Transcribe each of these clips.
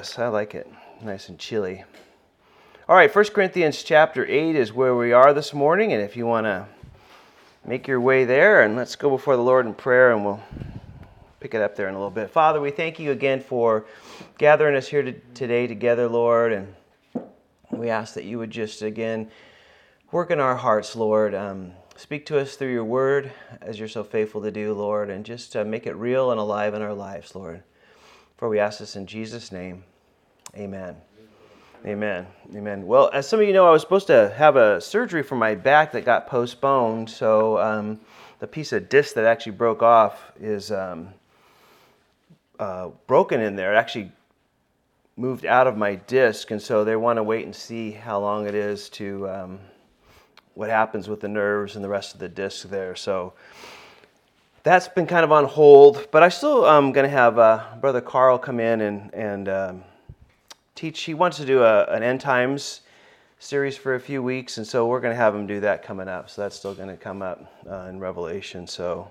I like it. Nice and chilly. All right, 1 Corinthians chapter 8 is where we are this morning. And if you want to make your way there, and let's go before the Lord in prayer, and we'll pick it up there in a little bit. Father, we thank you again for gathering us here to, today together, Lord. And we ask that you would just, again, work in our hearts, Lord. Um, speak to us through your word, as you're so faithful to do, Lord, and just uh, make it real and alive in our lives, Lord. For we ask this in Jesus' name. Amen. Amen. Amen. Well, as some of you know, I was supposed to have a surgery for my back that got postponed. So um, the piece of disc that actually broke off is um, uh, broken in there. It actually moved out of my disc, and so they want to wait and see how long it is to um, what happens with the nerves and the rest of the disc there. So that's been kind of on hold, but I still am um, going to have uh, Brother Carl come in and and um, teach. He wants to do a, an end times series for a few weeks, and so we're going to have him do that coming up. So that's still going to come up uh, in Revelation. So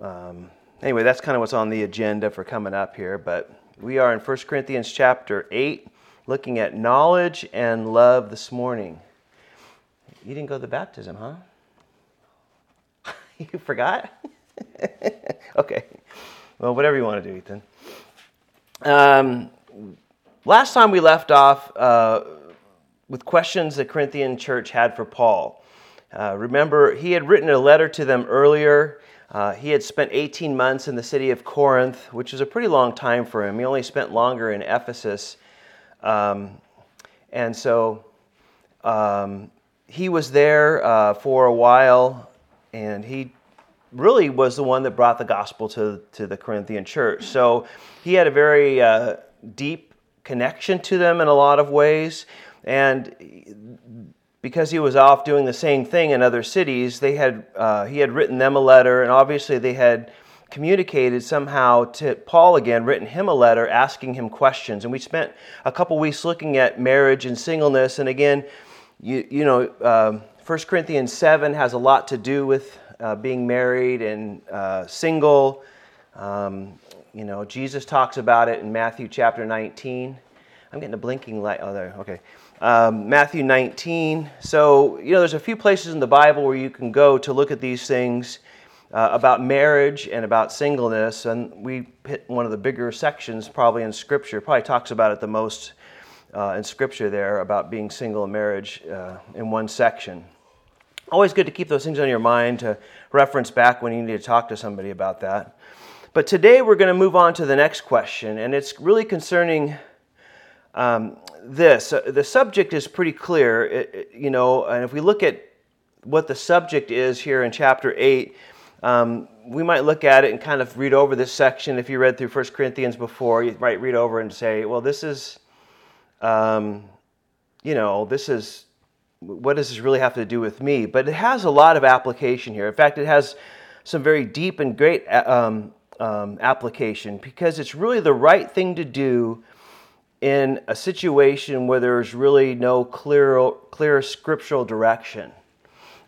um, anyway, that's kind of what's on the agenda for coming up here. But we are in 1 Corinthians chapter 8, looking at knowledge and love this morning. You didn't go to the baptism, huh? you forgot? okay. Well, whatever you want to do, Ethan. Um, Last time we left off uh, with questions the Corinthian church had for Paul. Uh, remember, he had written a letter to them earlier. Uh, he had spent 18 months in the city of Corinth, which was a pretty long time for him. He only spent longer in Ephesus. Um, and so um, he was there uh, for a while, and he really was the one that brought the gospel to, to the Corinthian church. So he had a very uh, deep connection to them in a lot of ways. And because he was off doing the same thing in other cities, they had uh, he had written them a letter, and obviously they had communicated somehow to Paul again, written him a letter asking him questions. And we spent a couple weeks looking at marriage and singleness. And again, you you know, um, 1 Corinthians seven has a lot to do with uh, being married and uh, single. Um, you know, Jesus talks about it in Matthew chapter 19. I'm getting a blinking light. Oh, there. Okay. Um, Matthew 19. So, you know, there's a few places in the Bible where you can go to look at these things uh, about marriage and about singleness. And we hit one of the bigger sections probably in Scripture. Probably talks about it the most uh, in Scripture there about being single and marriage uh, in one section. Always good to keep those things on your mind to reference back when you need to talk to somebody about that. But today we're going to move on to the next question, and it's really concerning um, this. Uh, the subject is pretty clear, it, it, you know, and if we look at what the subject is here in chapter 8, um, we might look at it and kind of read over this section. If you read through 1 Corinthians before, you might read over and say, well, this is, um, you know, this is, what does this really have to do with me? But it has a lot of application here. In fact, it has some very deep and great uh, um, um, application because it's really the right thing to do in a situation where there's really no clear, clear scriptural direction.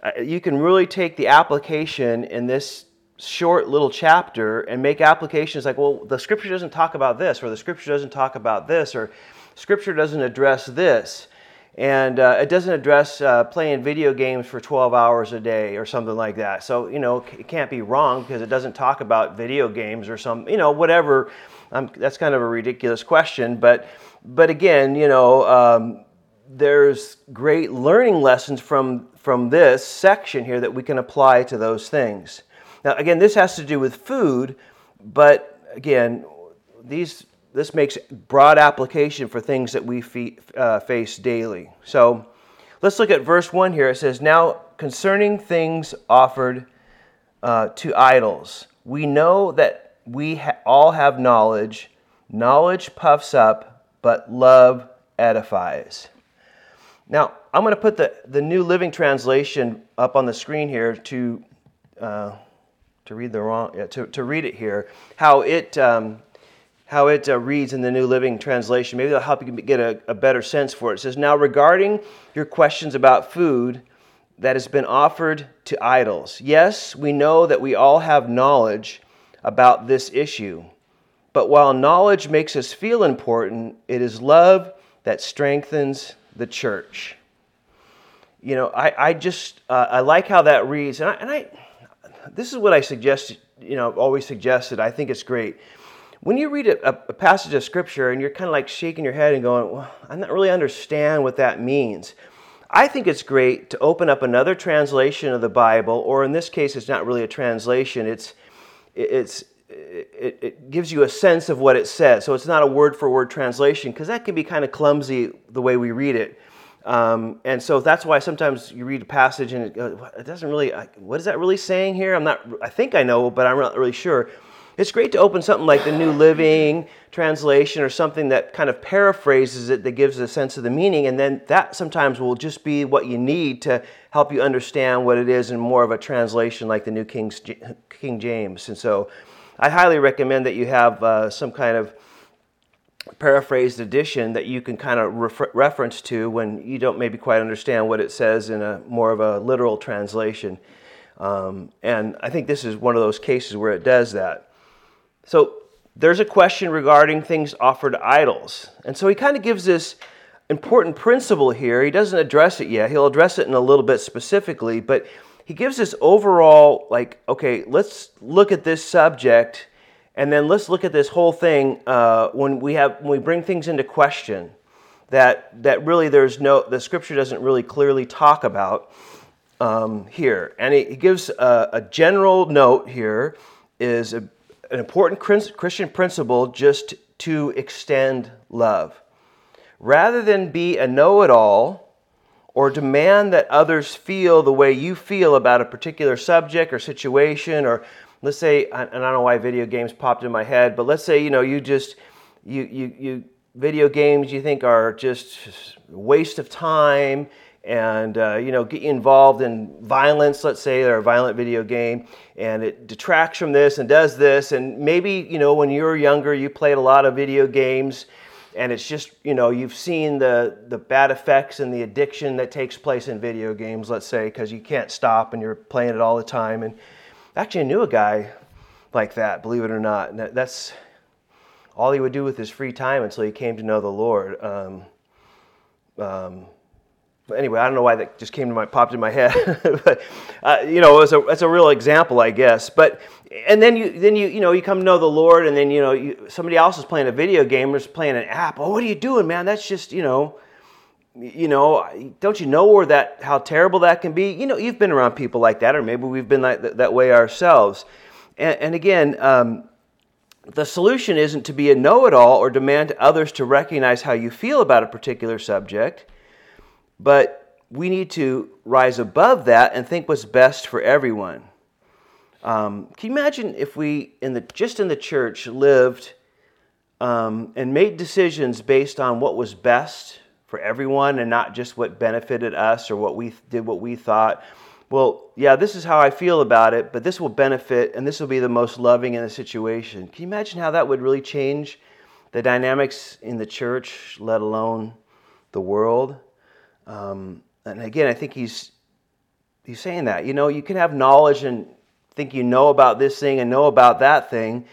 Uh, you can really take the application in this short little chapter and make applications like, well, the scripture doesn't talk about this, or the scripture doesn't talk about this, or scripture doesn't address this and uh, it doesn't address uh, playing video games for 12 hours a day or something like that. So you know it can't be wrong because it doesn't talk about video games or some you know whatever. Um, that's kind of a ridiculous question, but but again, you know, um, there's great learning lessons from from this section here that we can apply to those things. Now, again, this has to do with food, but again, these this makes broad application for things that we uh, face daily. So let's look at verse 1 here. It says, Now concerning things offered uh, to idols, we know that we ha- all have knowledge. Knowledge puffs up, but love edifies. Now, I'm going to put the, the New Living Translation up on the screen here to, uh, to, read, the wrong, to, to read it here. How it. Um, how it uh, reads in the New Living Translation. Maybe that'll help you get a, a better sense for it. It says, Now, regarding your questions about food that has been offered to idols, yes, we know that we all have knowledge about this issue. But while knowledge makes us feel important, it is love that strengthens the church. You know, I, I just, uh, I like how that reads. And I, and I, this is what I suggest, you know, always suggested. I think it's great. When you read a, a passage of scripture and you're kind of like shaking your head and going, well, I don't really understand what that means. I think it's great to open up another translation of the Bible, or in this case, it's not really a translation. It's, it's, it, it, gives you a sense of what it says. So it's not a word for word translation because that can be kind of clumsy the way we read it. Um, and so that's why sometimes you read a passage and it, it doesn't really, what is that really saying here? I'm not, I think I know, but I'm not really sure. It's great to open something like the New Living Translation or something that kind of paraphrases it, that gives a sense of the meaning, and then that sometimes will just be what you need to help you understand what it is in more of a translation like the New King's, King James. And so I highly recommend that you have uh, some kind of paraphrased edition that you can kind of refer- reference to when you don't maybe quite understand what it says in a more of a literal translation. Um, and I think this is one of those cases where it does that. So there's a question regarding things offered to idols. And so he kind of gives this important principle here. He doesn't address it yet. He'll address it in a little bit specifically, but he gives this overall, like, okay, let's look at this subject and then let's look at this whole thing uh, when we have when we bring things into question that that really there's no the scripture doesn't really clearly talk about um, here. And he, he gives a, a, general note here is a, an important Christian principle just to extend love. Rather than be a know it all or demand that others feel the way you feel about a particular subject or situation or let's say, and I don't know why video games popped in my head, but let's say, you know, you just, you, you, you video games you think are just waste of time and uh, you know get involved in violence let's say they're a violent video game and it detracts from this and does this and maybe you know when you were younger you played a lot of video games and it's just you know you've seen the the bad effects and the addiction that takes place in video games let's say because you can't stop and you're playing it all the time and Actually, I knew a guy like that, believe it or not. That's all he would do with his free time until he came to know the Lord. Um, um, anyway, I don't know why that just came to my popped in my head, but uh, you know, it's a it's a real example, I guess. But and then you then you you know you come to know the Lord, and then you know you, somebody else is playing a video game or is playing an app. Oh, what are you doing, man? That's just you know you know, don't you know where that how terrible that can be? You know, you've been around people like that, or maybe we've been like that, that way ourselves. And, and again, um, the solution isn't to be a know-it-all or demand others to recognize how you feel about a particular subject, but we need to rise above that and think what's best for everyone. Um, can you imagine if we, in the just in the church, lived um, and made decisions based on what was best for everyone and not just what benefited us or what we did what we thought? Well yeah this is how i feel about it but this will benefit and this will be the most loving in the situation. Can you imagine how that would really change the dynamics in the church let alone the world um, and again i think he's he's saying that you know you can have knowledge and think you know about this thing and know about that thing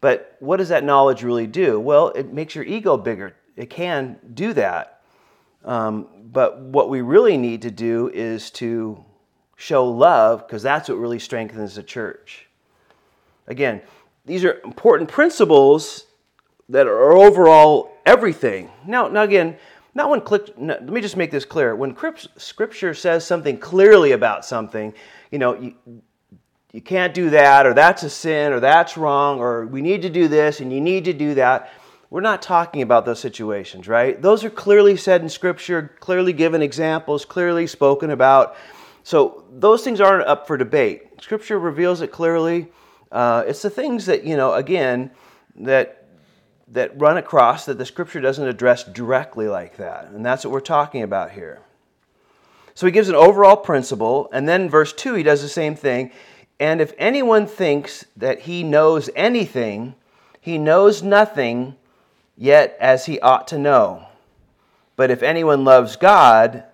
but what does that knowledge really do well it makes your ego bigger it can do that um, but what we really need to do is to show love because that's what really strengthens the church. Again, these are important principles that are overall everything. Now, now again, not when click. No, let me just make this clear. When Scripture says something clearly about something, you know, you, you can't do that, or that's a sin, or that's wrong, or we need to do this, and you need to do that. We're not talking about those situations, right? Those are clearly said in Scripture, clearly given examples, clearly spoken about. So those things aren't up for debate. Scripture reveals it clearly. Uh, it's the things that, you know, again, that that run across that the scripture doesn't address directly like that. And that's what we're talking about here. So he gives an overall principle, and then verse 2, he does the same thing. And if anyone thinks that he knows anything, he knows nothing yet as he ought to know. But if anyone loves God,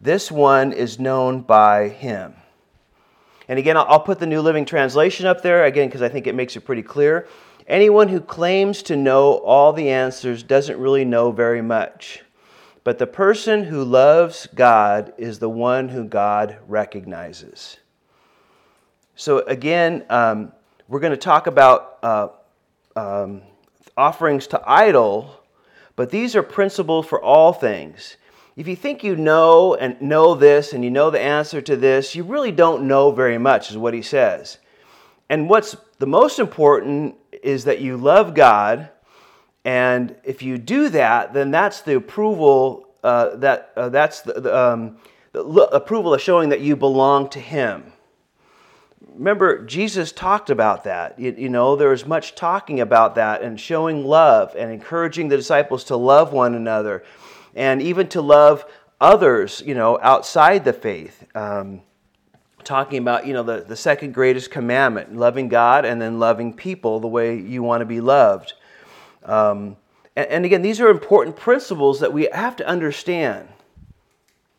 this one is known by him. And again, I'll put the New Living Translation up there again because I think it makes it pretty clear. Anyone who claims to know all the answers doesn't really know very much. But the person who loves God is the one who God recognizes. So, again, um, we're going to talk about uh, um, offerings to idol, but these are principles for all things. If you think you know and know this and you know the answer to this, you really don't know very much, is what he says. And what's the most important is that you love God, and if you do that, then that's the approval. Uh, that uh, that's the, the, um, the approval of showing that you belong to Him remember jesus talked about that you, you, know there was much talking about that and showing love and encouraging the disciples to love one another and even to love others you know outside the faith um, talking about you know the, the second greatest commandment loving god and then loving people the way you want to be loved. Um, and, and again these are important principles that we have to understand.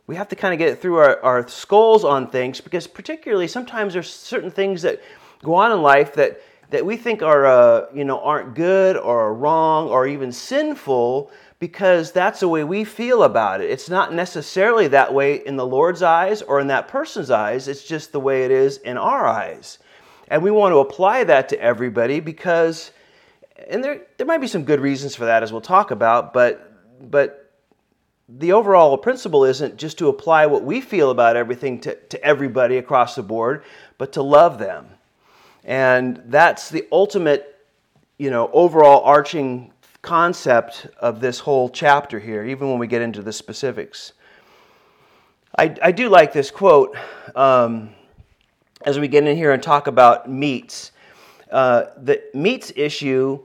We have to kind of get through our, our skulls on things because particularly sometimes there's certain things that go on in life that, that we think are uh, you know aren't good or wrong or even sinful because that's the way we feel about it. It's not necessarily that way in the lord's eyes or in that person's eyes. It's just the way it is in our eyes. And we want to apply that to everybody because and there, there might be some good reasons for that as we'll talk about but but the overall principle isn't just to apply what we feel about everything to, to everybody across the board, but to love them. And that's the ultimate, you know, overall arching concept of this whole chapter here, even when we get into the specifics. I, I do like this quote um, as we get in here and talk about meats. Uh, the meats issue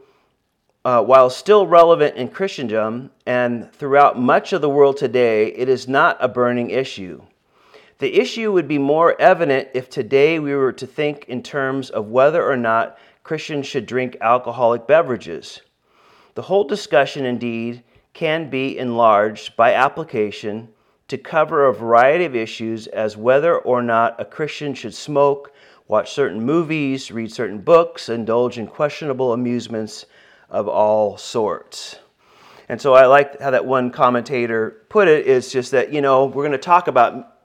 uh, while still relevant in Christendom and throughout much of the world today, it is not a burning issue. The issue would be more evident if today we were to think in terms of whether or not Christians should drink alcoholic beverages. The whole discussion, indeed, can be enlarged by application to cover a variety of issues as whether or not a Christian should smoke, watch certain movies, read certain books, indulge in questionable amusements of all sorts. And so I like how that one commentator put it is just that, you know, we're going to talk about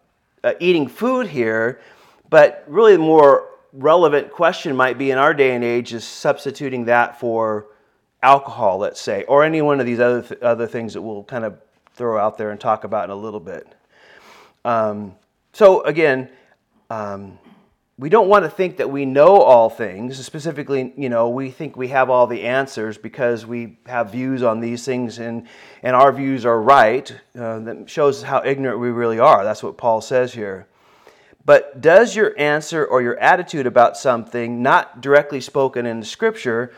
uh, eating food here, but really the more relevant question might be in our day and age is substituting that for alcohol, let's say, or any one of these other, th- other things that we'll kind of throw out there and talk about in a little bit. Um, so, again, um, we don't want to think that we know all things. Specifically, you know, we think we have all the answers because we have views on these things and, and our views are right. Uh, that shows how ignorant we really are. That's what Paul says here. But does your answer or your attitude about something, not directly spoken in the scripture,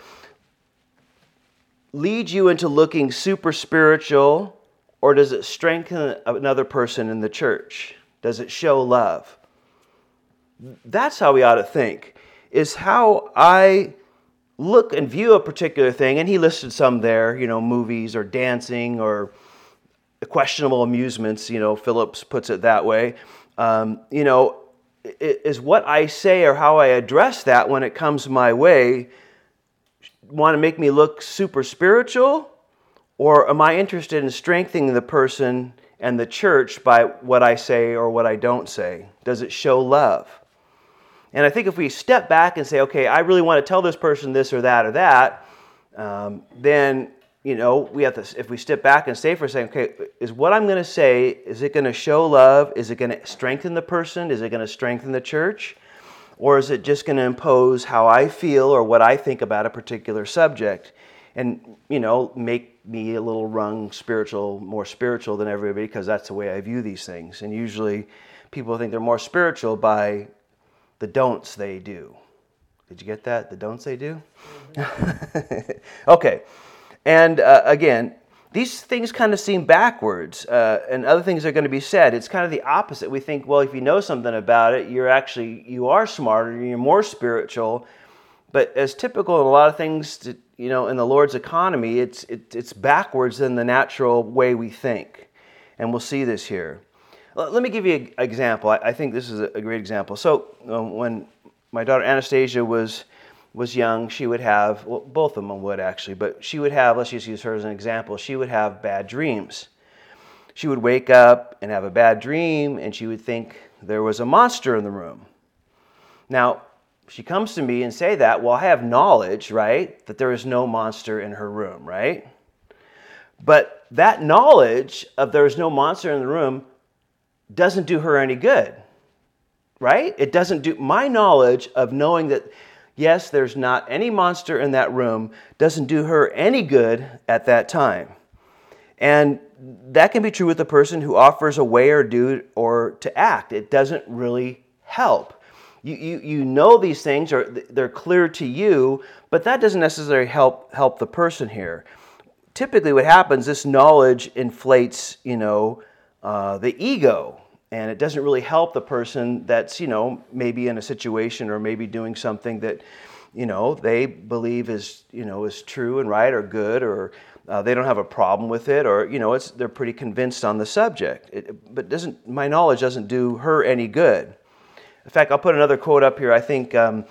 lead you into looking super spiritual or does it strengthen another person in the church? Does it show love? that's how we ought to think is how I look and view a particular thing. And he listed some there, you know, movies or dancing or questionable amusements, you know, Phillips puts it that way. Um, you know, is what I say or how I address that when it comes my way want to make me look super spiritual? Or am I interested in strengthening the person and the church by what I say or what I don't say? Does it show love? And I think if we step back and say, okay, I really want to tell this person this or that or that, um, then you know we have to. If we step back and say for a second, okay, is what I'm going to say is it going to show love? Is it going to strengthen the person? Is it going to strengthen the church? Or is it just going to impose how I feel or what I think about a particular subject, and you know make me a little rung spiritual, more spiritual than everybody because that's the way I view these things. And usually, people think they're more spiritual by the don'ts they do. Did you get that? The don'ts they do? Mm-hmm. okay. And uh, again, these things kind of seem backwards, uh, and other things are going to be said. It's kind of the opposite. We think, well, if you know something about it, you're actually you are smarter, you're more spiritual. But as typical in a lot of things, to, you know, in the Lord's economy, it's it, it's backwards than the natural way we think, and we'll see this here. Let me give you an example. I think this is a great example. So, um, when my daughter Anastasia was was young, she would have, well, both of them would actually, but she would have, let's just use her as an example, she would have bad dreams. She would wake up and have a bad dream, and she would think there was a monster in the room. Now, she comes to me and say that, well, I have knowledge, right, that there is no monster in her room, right? But that knowledge of there is no monster in the room doesn't do her any good, right? It doesn't do my knowledge of knowing that yes, there's not any monster in that room doesn't do her any good at that time. And that can be true with a person who offers a way or do or to act. It doesn't really help. You, you, you know these things are they're clear to you, but that doesn't necessarily help help the person here. Typically, what happens, this knowledge inflates, you know, uh, the ego, and it doesn't really help the person that's, you know, maybe in a situation or maybe doing something that, you know, they believe is, you know, is true and right or good or uh, they don't have a problem with it or, you know, it's, they're pretty convinced on the subject. It, but doesn't, my knowledge doesn't do her any good. In fact, I'll put another quote up here. I think um,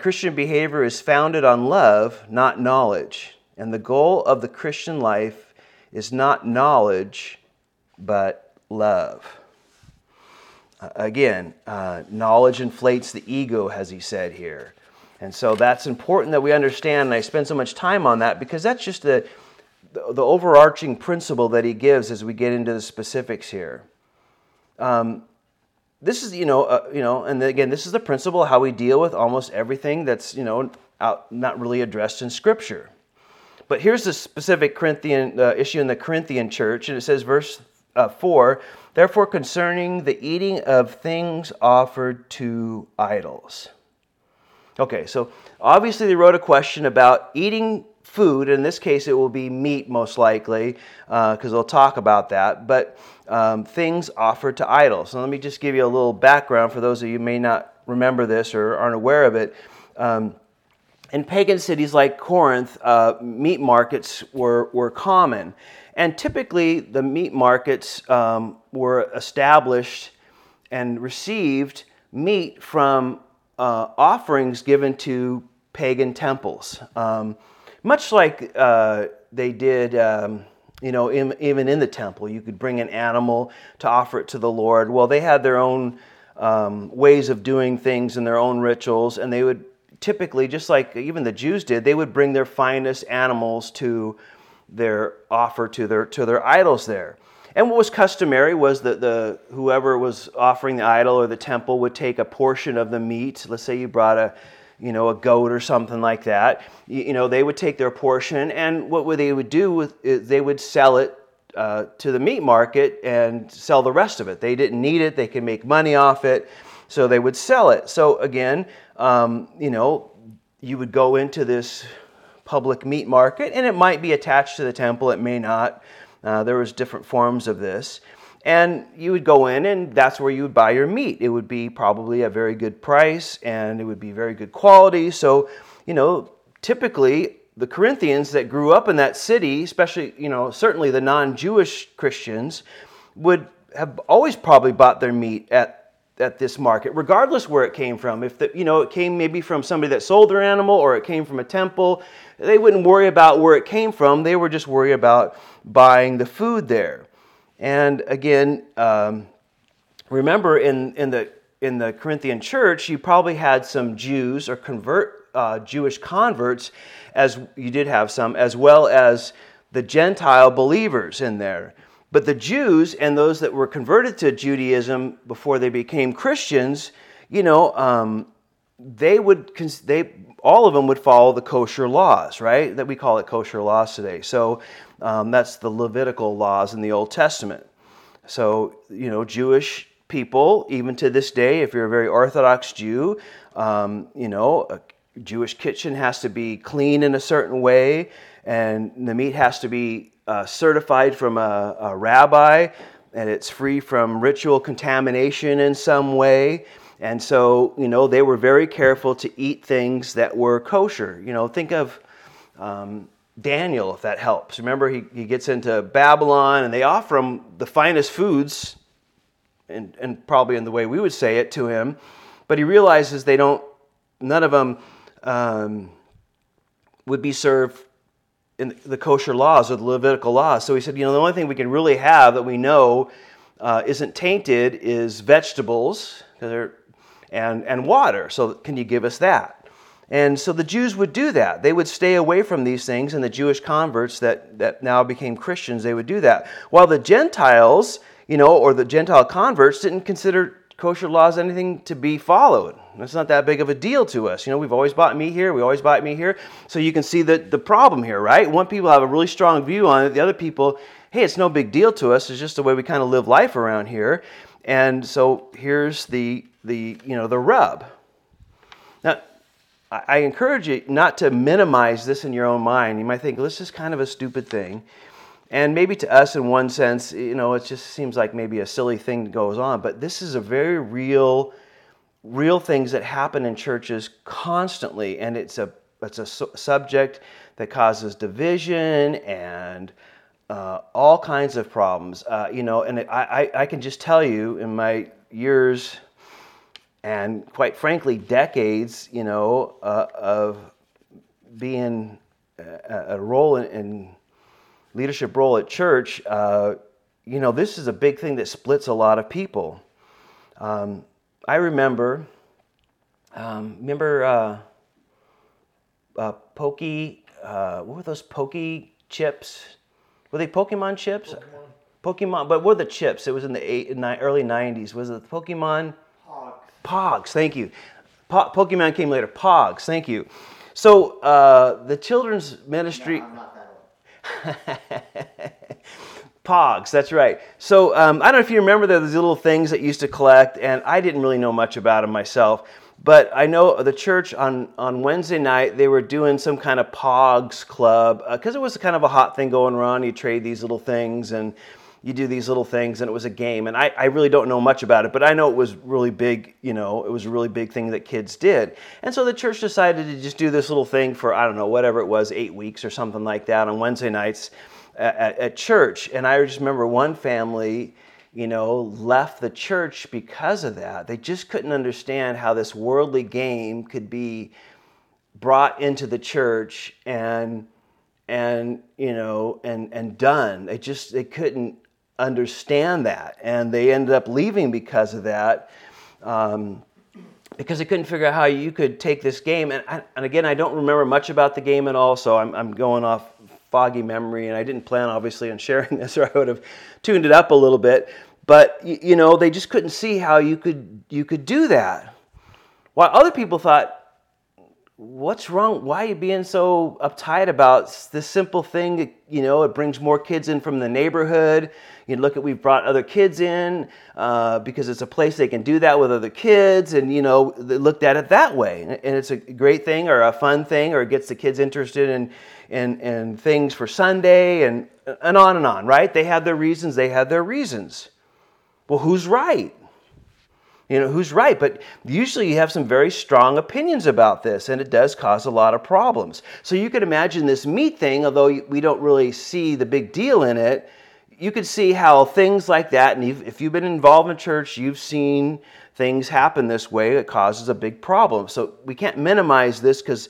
Christian behavior is founded on love, not knowledge. And the goal of the Christian life is not knowledge, but love. Again, uh, knowledge inflates the ego, as he said here. And so that's important that we understand, and I spend so much time on that because that's just the, the, the overarching principle that he gives as we get into the specifics here. Um, this is you know uh, you know and again this is the principle how we deal with almost everything that's you know out, not really addressed in scripture but here's the specific corinthian uh, issue in the corinthian church and it says verse uh, 4 therefore concerning the eating of things offered to idols okay so obviously they wrote a question about eating food. In this case, it will be meat most likely, because uh, they'll talk about that. But um, things offered to idols. So let me just give you a little background for those of you may not remember this or aren't aware of it. Um, in pagan cities like Corinth, uh, meat markets were, were common. And typically, the meat markets um, were established and received meat from uh, offerings given to pagan temples. Um, much like uh, they did, um, you know, in, even in the temple, you could bring an animal to offer it to the Lord. Well, they had their own um, ways of doing things and their own rituals, and they would typically, just like even the Jews did, they would bring their finest animals to their offer to their to their idols there. And what was customary was that the whoever was offering the idol or the temple would take a portion of the meat. Let's say you brought a you know, a goat or something like that, you, you know, they would take their portion, and what they would do with it, they would sell it uh, to the meat market and sell the rest of it. They didn't need it; they could make money off it, so they would sell it. So again, um, you know, you would go into this public meat market, and it might be attached to the temple. It may not. Uh, there was different forms of this. And you would go in, and that's where you would buy your meat. It would be probably a very good price, and it would be very good quality. So, you know, typically the Corinthians that grew up in that city, especially, you know, certainly the non Jewish Christians, would have always probably bought their meat at at this market, regardless where it came from. If the, you know it came maybe from somebody that sold their animal or it came from a temple, they wouldn't worry about where it came from. They were just worried about buying the food there. And again, um, remember in, in, the, in the Corinthian church, you probably had some Jews or convert uh, Jewish converts, as you did have some, as well as the Gentile believers in there. But the Jews and those that were converted to Judaism before they became Christians, you know, um, they would they all of them would follow the kosher laws, right? That we call it kosher laws today. So um, that's the Levitical laws in the Old Testament. So, you know, Jewish people, even to this day, if you're a very Orthodox Jew, um, you know, a Jewish kitchen has to be clean in a certain way, and the meat has to be uh, certified from a, a rabbi, and it's free from ritual contamination in some way. And so, you know, they were very careful to eat things that were kosher. You know, think of um, Daniel, if that helps. Remember, he, he gets into Babylon and they offer him the finest foods, and, and probably in the way we would say it to him, but he realizes they don't, none of them um, would be served in the kosher laws or the Levitical laws. So he said, you know, the only thing we can really have that we know uh, isn't tainted is vegetables and, and water. So can you give us that? And so the Jews would do that. They would stay away from these things, and the Jewish converts that, that now became Christians, they would do that. While the Gentiles, you know, or the Gentile converts didn't consider kosher laws anything to be followed. It's not that big of a deal to us. You know, we've always bought meat here, we always buy meat here. So you can see the, the problem here, right? One people have a really strong view on it, the other people, hey, it's no big deal to us. It's just the way we kind of live life around here. And so here's the the you know the rub. Now, I encourage you not to minimize this in your own mind. You might think, well, this is kind of a stupid thing. And maybe to us, in one sense, you know, it just seems like maybe a silly thing goes on. But this is a very real, real things that happen in churches constantly, and it's a it's a su- subject that causes division and uh, all kinds of problems. Uh, you know, and I, I I can just tell you in my years and quite frankly, decades, you know, uh, of being a, a role in, in leadership role at church, uh, you know, this is a big thing that splits a lot of people. Um, I remember, um, remember uh, uh, Pokey, uh, what were those Pokey chips? Were they Pokemon chips? Pokemon. Pokemon, but what were the chips? It was in the eight, nine, early 90s. Was it Pokemon? Pogs. Pogs, thank you. Po- Pokemon came later. Pogs, thank you. So uh, the children's ministry. No, I'm not that old. Pogs, that's right. So um, I don't know if you remember those little things that used to collect, and I didn't really know much about them myself. But I know the church on, on Wednesday night, they were doing some kind of Pogs club because uh, it was kind of a hot thing going around. You trade these little things and you do these little things, and it was a game. And I, I really don't know much about it, but I know it was really big, you know, it was a really big thing that kids did. And so the church decided to just do this little thing for, I don't know, whatever it was, eight weeks or something like that on Wednesday nights at, at church. And I just remember one family, you know, left the church because of that. They just couldn't understand how this worldly game could be brought into the church and and you know and and done. They just they couldn't understand that, and they ended up leaving because of that. Um, because they couldn't figure out how you could take this game. And, I, and again, I don't remember much about the game at all, so I'm, I'm going off foggy memory, and I didn't plan obviously on sharing this, or I would have tuned it up a little bit. But you know, they just couldn't see how you could you could do that. While other people thought, "What's wrong? Why are you being so uptight about this simple thing? You know, it brings more kids in from the neighborhood. You look at we've brought other kids in uh, because it's a place they can do that with other kids, and you know, they looked at it that way, and it's a great thing or a fun thing, or it gets the kids interested in and, and things for Sunday and, and on and on, right? They had their reasons, they had their reasons. Well, who's right? You know, who's right? But usually you have some very strong opinions about this, and it does cause a lot of problems. So you could imagine this meat thing, although we don't really see the big deal in it, you could see how things like that, and if you've been involved in church, you've seen things happen this way, it causes a big problem. So we can't minimize this because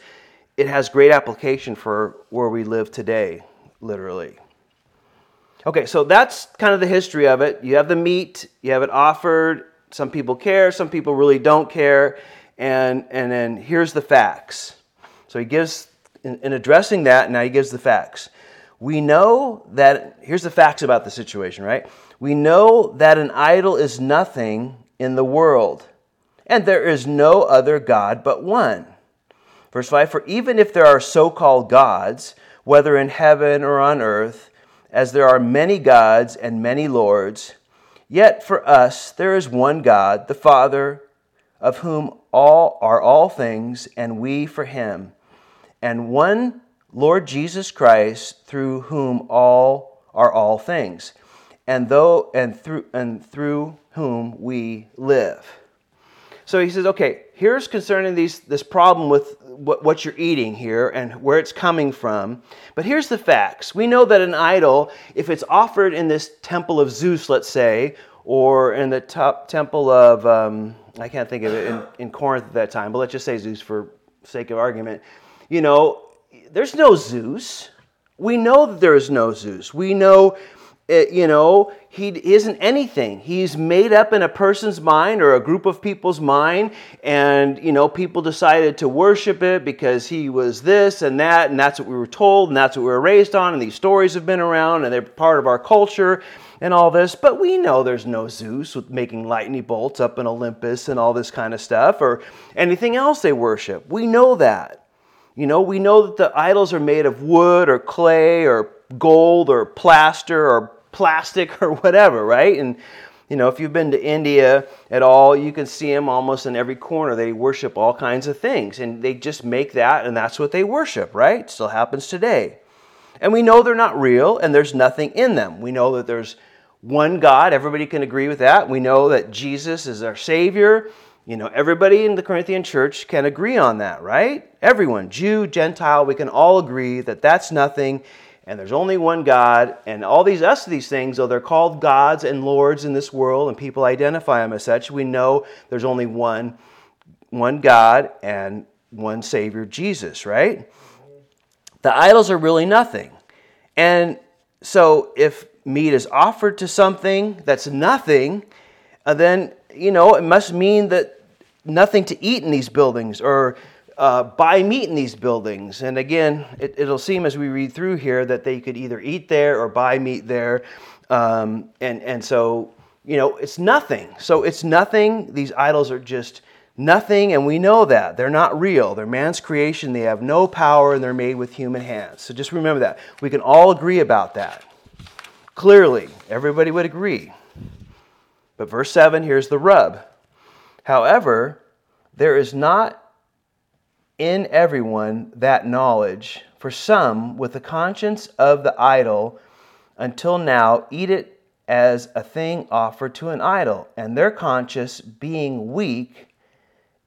it has great application for where we live today, literally. Okay, so that's kind of the history of it. You have the meat, you have it offered. Some people care, some people really don't care. And, and then here's the facts. So he gives, in, in addressing that, now he gives the facts. We know that, here's the facts about the situation, right? We know that an idol is nothing in the world, and there is no other God but one. Verse 5 For even if there are so called gods, whether in heaven or on earth, as there are many gods and many lords, yet for us there is one God, the Father, of whom all are all things, and we for him, and one Lord Jesus Christ, through whom all are all things, and though and through and through whom we live. So he says, okay, here's concerning these, this problem with what, what you're eating here and where it's coming from. But here's the facts. We know that an idol, if it's offered in this temple of Zeus, let's say, or in the top temple of, um, I can't think of it, in, in Corinth at that time, but let's just say Zeus for sake of argument, you know, there's no Zeus. We know that there is no Zeus. We know, it, you know, he isn't anything. He's made up in a person's mind or a group of people's mind, and, you know, people decided to worship it because he was this and that, and that's what we were told, and that's what we were raised on, and these stories have been around, and they're part of our culture and all this. But we know there's no Zeus with making lightning bolts up in Olympus and all this kind of stuff, or anything else they worship. We know that. You know, we know that the idols are made of wood or clay or gold or plaster or plastic or whatever, right? And you know, if you've been to India at all, you can see them almost in every corner. They worship all kinds of things, and they just make that, and that's what they worship, right? Still happens today. And we know they're not real, and there's nothing in them. We know that there's one God. Everybody can agree with that. We know that Jesus is our Savior, you know, everybody in the Corinthian church can agree on that, right? Everyone, Jew, Gentile, we can all agree that that's nothing and there's only one God. And all these us these things, though they're called gods and lords in this world and people identify them as such, we know there's only one one God and one Savior, Jesus, right? The idols are really nothing. And so if meat is offered to something that's nothing, uh, then you know, it must mean that nothing to eat in these buildings or uh, buy meat in these buildings. And again, it, will seem as we read through here that they could either eat there or buy meat there. Um, and, and so, you know, it's nothing. So it's nothing. These idols are just nothing, and we know that. They're not real. They're man's creation. They have no power, and they're made with human hands. So just remember that. We can all agree about that. Clearly, everybody would agree. But verse 7, here's the rub. However, there is not in everyone that knowledge, for some, with the conscience of the idol, until now eat it as a thing offered to an idol, and their conscience, being weak,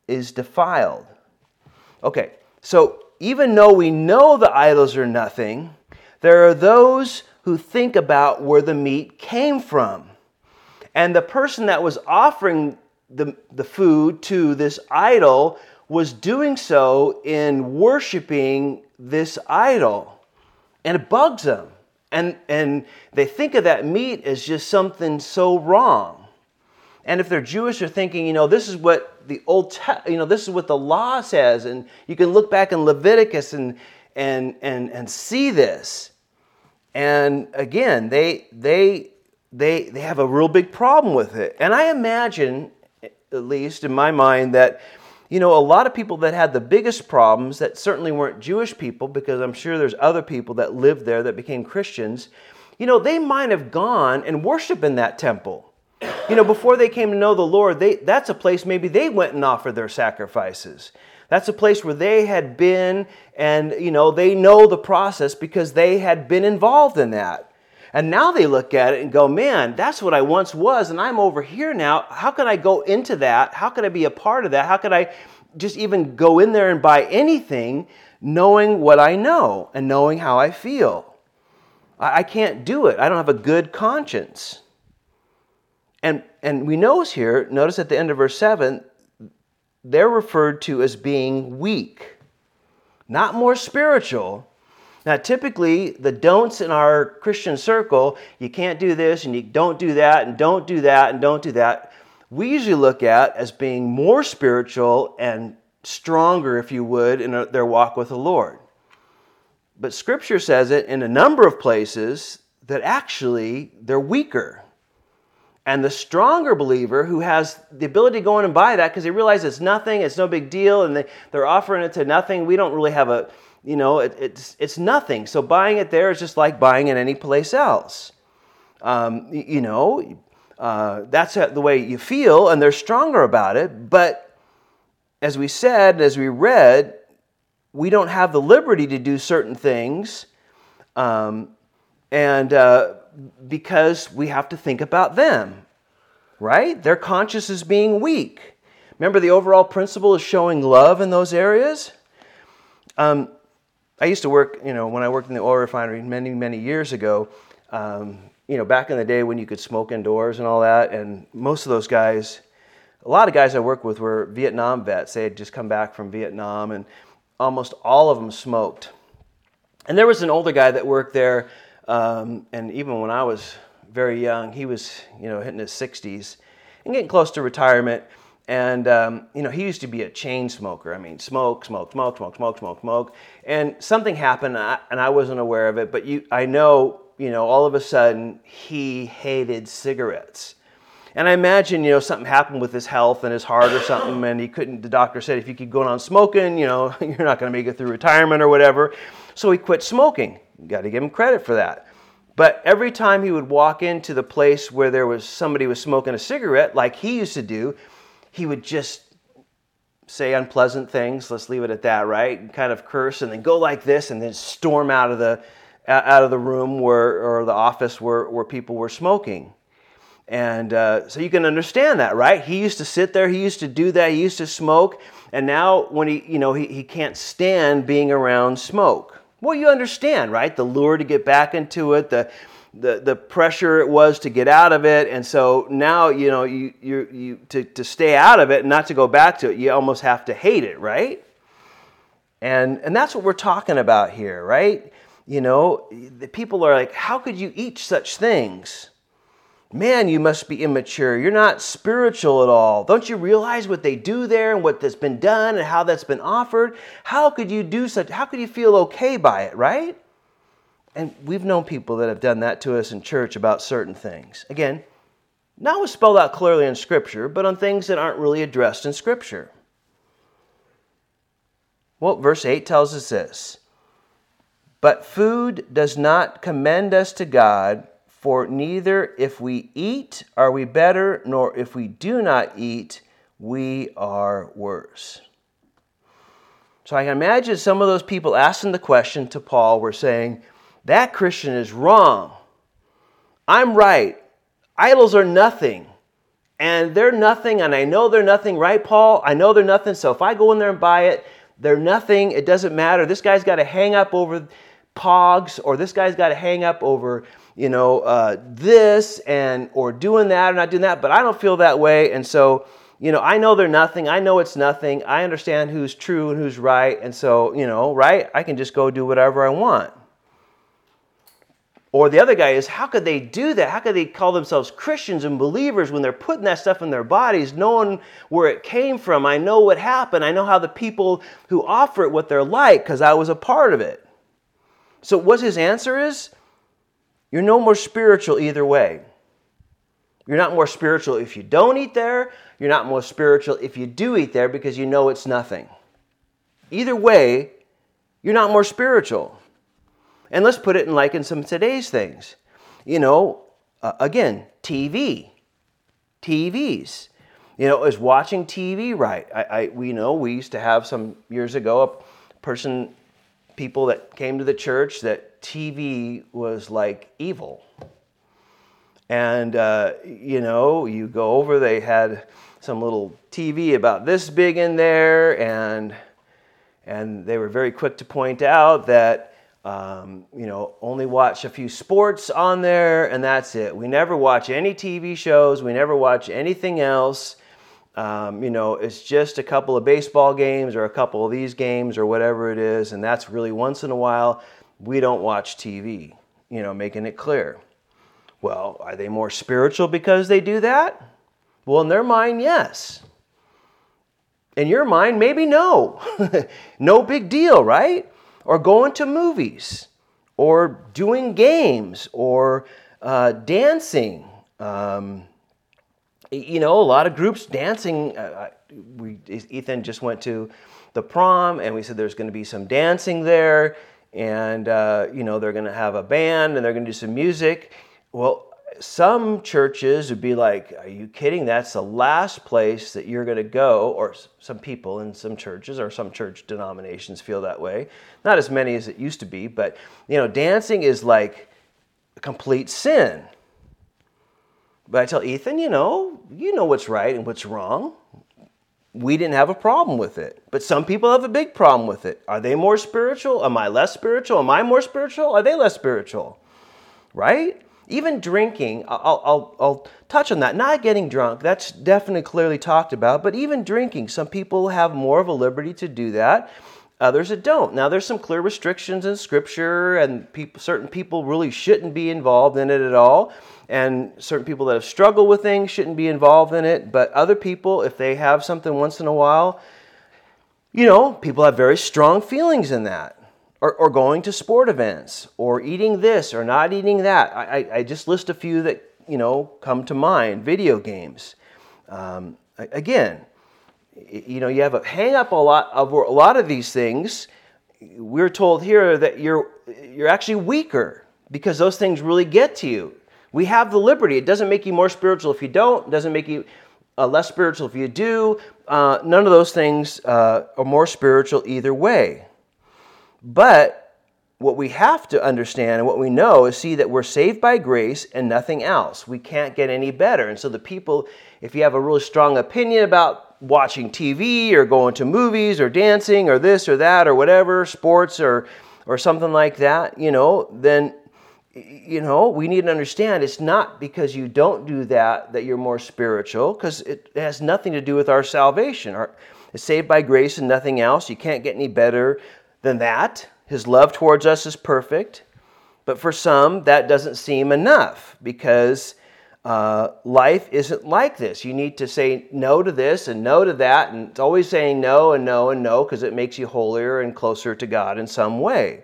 is defiled. Okay, so even though we know the idols are nothing, there are those who think about where the meat came from. And the person that was offering the, the food to this idol was doing so in worshiping this idol. And it bugs them. And, and they think of that meat as just something so wrong. And if they're Jewish, they're thinking, you know, this is what the old, you know, this is what the law says. And you can look back in Leviticus and, and, and, and see this. And again, they, they they, they have a real big problem with it. And I imagine, at least in my mind, that you know, a lot of people that had the biggest problems that certainly weren't Jewish people, because I'm sure there's other people that lived there that became Christians, you know, they might have gone and worshiped in that temple. You know, before they came to know the Lord, they, that's a place maybe they went and offered their sacrifices. That's a place where they had been, and, you know, they know the process because they had been involved in that. And now they look at it and go, man, that's what I once was, and I'm over here now. How can I go into that? How can I be a part of that? How can I just even go in there and buy anything knowing what I know and knowing how I feel? I, can't do it. I don't have a good conscience. And, and we notice here, notice at the end of verse 7, they're referred to as being weak, not more spiritual, now, typically, the don'ts in our Christian circle, you can't do this and you don't do that and don't do that and don't do that, we usually look at as being more spiritual and stronger, if you would, in their walk with the Lord. But Scripture says it in a number of places that actually they're weaker. And the stronger believer who has the ability to go in and buy that because they realize it's nothing, it's no big deal, and they, they're offering it to nothing, we don't really have a you know, it, it's, it's nothing. So buying it there is just like buying it any place else. Um, you know, uh, that's the way you feel, and they're stronger about it. But as we said, as we read, we don't have the liberty to do certain things, um, and uh, because we have to think about them, right? Their conscience is being weak. Remember, the overall principle is showing love in those areas. Um, I used to work, you know, when I worked in the oil refinery many, many years ago, um, you know, back in the day when you could smoke indoors and all that, and most of those guys, a lot of guys I worked with were Vietnam vets. They had just come back from Vietnam, and almost all of them smoked. And there was an older guy that worked there, um, and even when I was very young, he was, you know, hitting his 60s and getting close to retirement. And um, you know, he used to be a chain smoker. I mean, smoke, smoke, smoke, smoke, smoke, smoke, smoke. And something happened, and I, and I wasn't aware of it. But you, I know, you know, all of a sudden he hated cigarettes. And I imagine, you know, something happened with his health and his heart or something, and he couldn't. The doctor said if you keep going on smoking, you know, you're not going to make it through retirement or whatever. So he quit smoking. Got to give him credit for that. But every time he would walk into the place where there was somebody was smoking a cigarette, like he used to do, he would just say unpleasant things. Let's leave it at that, right? And kind of curse and then go like this and then storm out of the out of the room where or the office where, where people were smoking. And uh, so you can understand that, right? He used to sit there, he used to do that, he used to smoke, and now when he, you know, he, he can't stand being around smoke. Well, you understand, right? The lure to get back into it, the the, the pressure it was to get out of it. And so now, you know, you, you, you, to, to stay out of it and not to go back to it, you almost have to hate it, right? And, and that's what we're talking about here, right? You know, the people are like, how could you eat such things? Man, you must be immature. You're not spiritual at all. Don't you realize what they do there and what that's been done and how that's been offered? How could you do such? How could you feel okay by it, right? And we've known people that have done that to us in church about certain things. Again, not what's spelled out clearly in Scripture, but on things that aren't really addressed in Scripture. Well, verse 8 tells us this But food does not commend us to God, for neither if we eat are we better, nor if we do not eat, we are worse. So I can imagine some of those people asking the question to Paul were saying, that Christian is wrong. I'm right. Idols are nothing. And they're nothing, and I know they're nothing, right, Paul? I know they're nothing, so if I go in there and buy it, they're nothing. It doesn't matter. This guy's got to hang up over pogs, or this guy's got to hang up over, you know, uh, this and or doing that or not doing that. But I don't feel that way, and so you know, I know they're nothing. I know it's nothing. I understand who's true and who's right, and so you know, right? I can just go do whatever I want. Or the other guy is, how could they do that? How could they call themselves Christians and believers when they're putting that stuff in their bodies, knowing where it came from? I know what happened. I know how the people who offer it, what they're like, because I was a part of it. So, what his answer is? You're no more spiritual either way. You're not more spiritual if you don't eat there. You're not more spiritual if you do eat there because you know it's nothing. Either way, you're not more spiritual. And let's put it in like in some today's things. You know, uh, again, TV, TVs. You know, is watching TV right? I, I, we know we used to have some years ago a person, people that came to the church that TV was like evil. And, uh, you know, you go over, they had some little TV about this big in there, and, and they were very quick to point out that um, you know, only watch a few sports on there, and that's it. We never watch any TV shows. We never watch anything else. Um, you know, it's just a couple of baseball games or a couple of these games or whatever it is, and that's really once in a while. We don't watch TV. You know, making it clear. Well, are they more spiritual because they do that? Well, in their mind, yes. In your mind, maybe no. no big deal, right? Or going to movies or doing games or uh, dancing. Um, you know, a lot of groups dancing. Uh, we, Ethan just went to the prom and we said there's going to be some dancing there and, uh, you know, they're going to have a band and they're going to do some music. Well, some churches would be like, Are you kidding? That's the last place that you're going to go. Or some people in some churches or some church denominations feel that way. Not as many as it used to be, but, you know, dancing is like a complete sin. But I tell Ethan, you know, you know what's right and what's wrong. We didn't have a problem with it. But some people have a big problem with it. Are they more spiritual? Am I less spiritual? Am I more spiritual? Are they less spiritual? Right? Even drinking, I'll, I'll, I'll touch on that. Not getting drunk, that's definitely clearly talked about, but even drinking, some people have more of a liberty to do that. others that don't. Now, there's some clear restrictions in Scripture, and people, certain people really shouldn't be involved in it at all. And certain people that have struggled with things shouldn't be involved in it. But other people, if they have something once in a while, you know, people have very strong feelings in that. Or, or going to sport events, or eating this, or not eating that. I, I just list a few that, you know, come to mind. Video games. Um, again, you know, you have a hang up a lot of a lot of these things. We're told here that you're you're actually weaker because those things really get to you. We have the liberty. It doesn't make you more spiritual if you don't. It doesn't make you uh, less spiritual if you do. Uh, none of those things uh, are more spiritual either way. But what we have to understand and what we know is see that we're saved by grace and nothing else. We can't get any better. And so the people, if you have a really strong opinion about watching TV or going to movies or dancing or this or that or whatever, sports or or something like that, you know, then you know, we need to understand it's not because you don't do that that you're more spiritual because it has nothing to do with our salvation. Our, it's saved by grace and nothing else. You can't get any better than that. His love towards us is perfect. But for some, that doesn't seem enough because uh, life isn't like this. You need to say no to this and no to that, and it's always saying no and no and no because it makes you holier and closer to God in some way.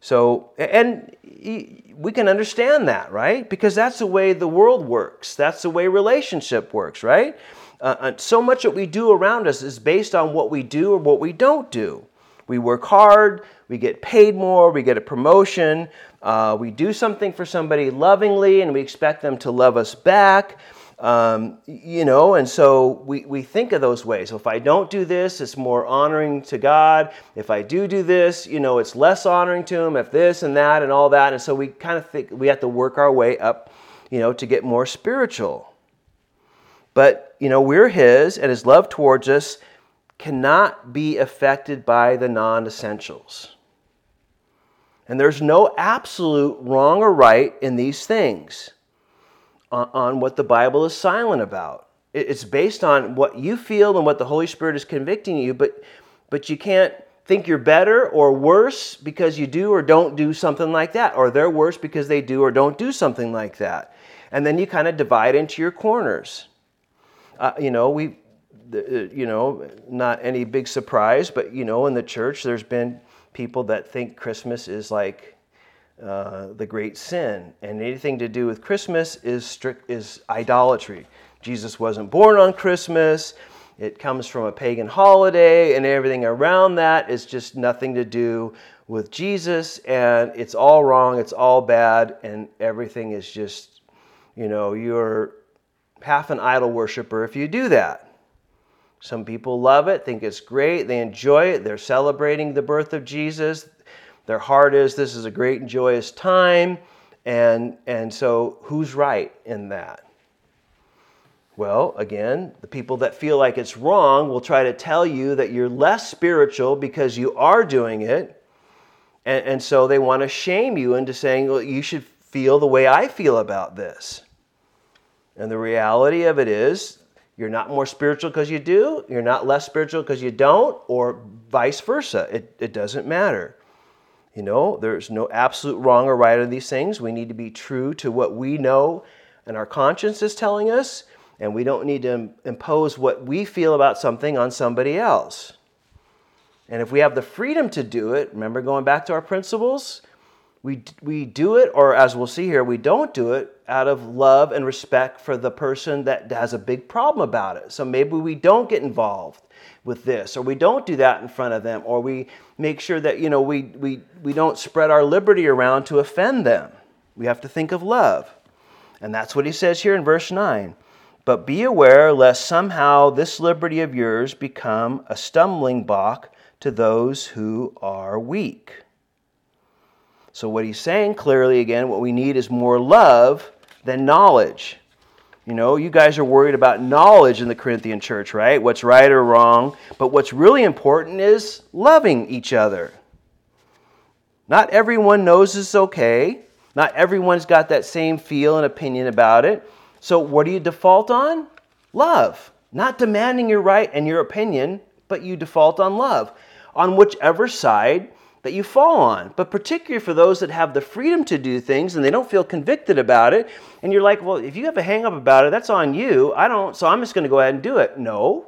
So, and we can understand that, right? Because that's the way the world works. That's the way relationship works, right? Uh, so much that we do around us is based on what we do or what we don't do. We work hard, we get paid more, we get a promotion, uh, we do something for somebody lovingly and we expect them to love us back. Um, you know, and so we, we think of those ways. So if I don't do this, it's more honoring to God. If I do do this, you know, it's less honoring to Him. If this and that and all that. And so we kind of think we have to work our way up, you know, to get more spiritual. But, you know, we're His and His love towards us cannot be affected by the non essentials. And there's no absolute wrong or right in these things on, what the Bible is silent about. It's based on what you feel and what the Holy Spirit is convicting you, but, but you can't think you're better or worse because you do or don't do something like that, or they're worse because they do or don't do something like that. And then you kind of divide into your corners. Uh, you know, we, you know, not any big surprise, but you know, in the church, there's been people that think Christmas is like uh, the great sin, and anything to do with Christmas is strict is idolatry. Jesus wasn't born on Christmas. It comes from a pagan holiday, and everything around that is just nothing to do with Jesus, and it's all wrong, it's all bad, and everything is just, you know, you're half an idol worshiper if you do that. Some people love it, think it's great, they enjoy it, they're celebrating the birth of Jesus. Their heart is this is a great and joyous time. And, and so, who's right in that? Well, again, the people that feel like it's wrong will try to tell you that you're less spiritual because you are doing it. And, and so they want to shame you into saying, well, you should feel the way I feel about this. And the reality of it is, you're not more spiritual because you do, you're not less spiritual because you don't, or vice versa. It, it doesn't matter. You know, there's no absolute wrong or right in these things. We need to be true to what we know and our conscience is telling us, and we don't need to impose what we feel about something on somebody else. And if we have the freedom to do it, remember going back to our principles, we, we do it, or as we'll see here, we don't do it out of love and respect for the person that has a big problem about it. So maybe we don't get involved with this, or we don't do that in front of them, or we make sure that you know we, we, we don't spread our liberty around to offend them. We have to think of love. And that's what he says here in verse 9. But be aware lest somehow this liberty of yours become a stumbling block to those who are weak. So, what he's saying clearly again, what we need is more love than knowledge. You know, you guys are worried about knowledge in the Corinthian church, right? What's right or wrong. But what's really important is loving each other. Not everyone knows it's okay. Not everyone's got that same feel and opinion about it. So, what do you default on? Love. Not demanding your right and your opinion, but you default on love. on whichever side that you fall on. But particularly for those that have the freedom to do things and they don't feel convicted about it, and you're like, well, if you have a hang up about it, that's on you. I don't, so I'm just going to go ahead and do it. No.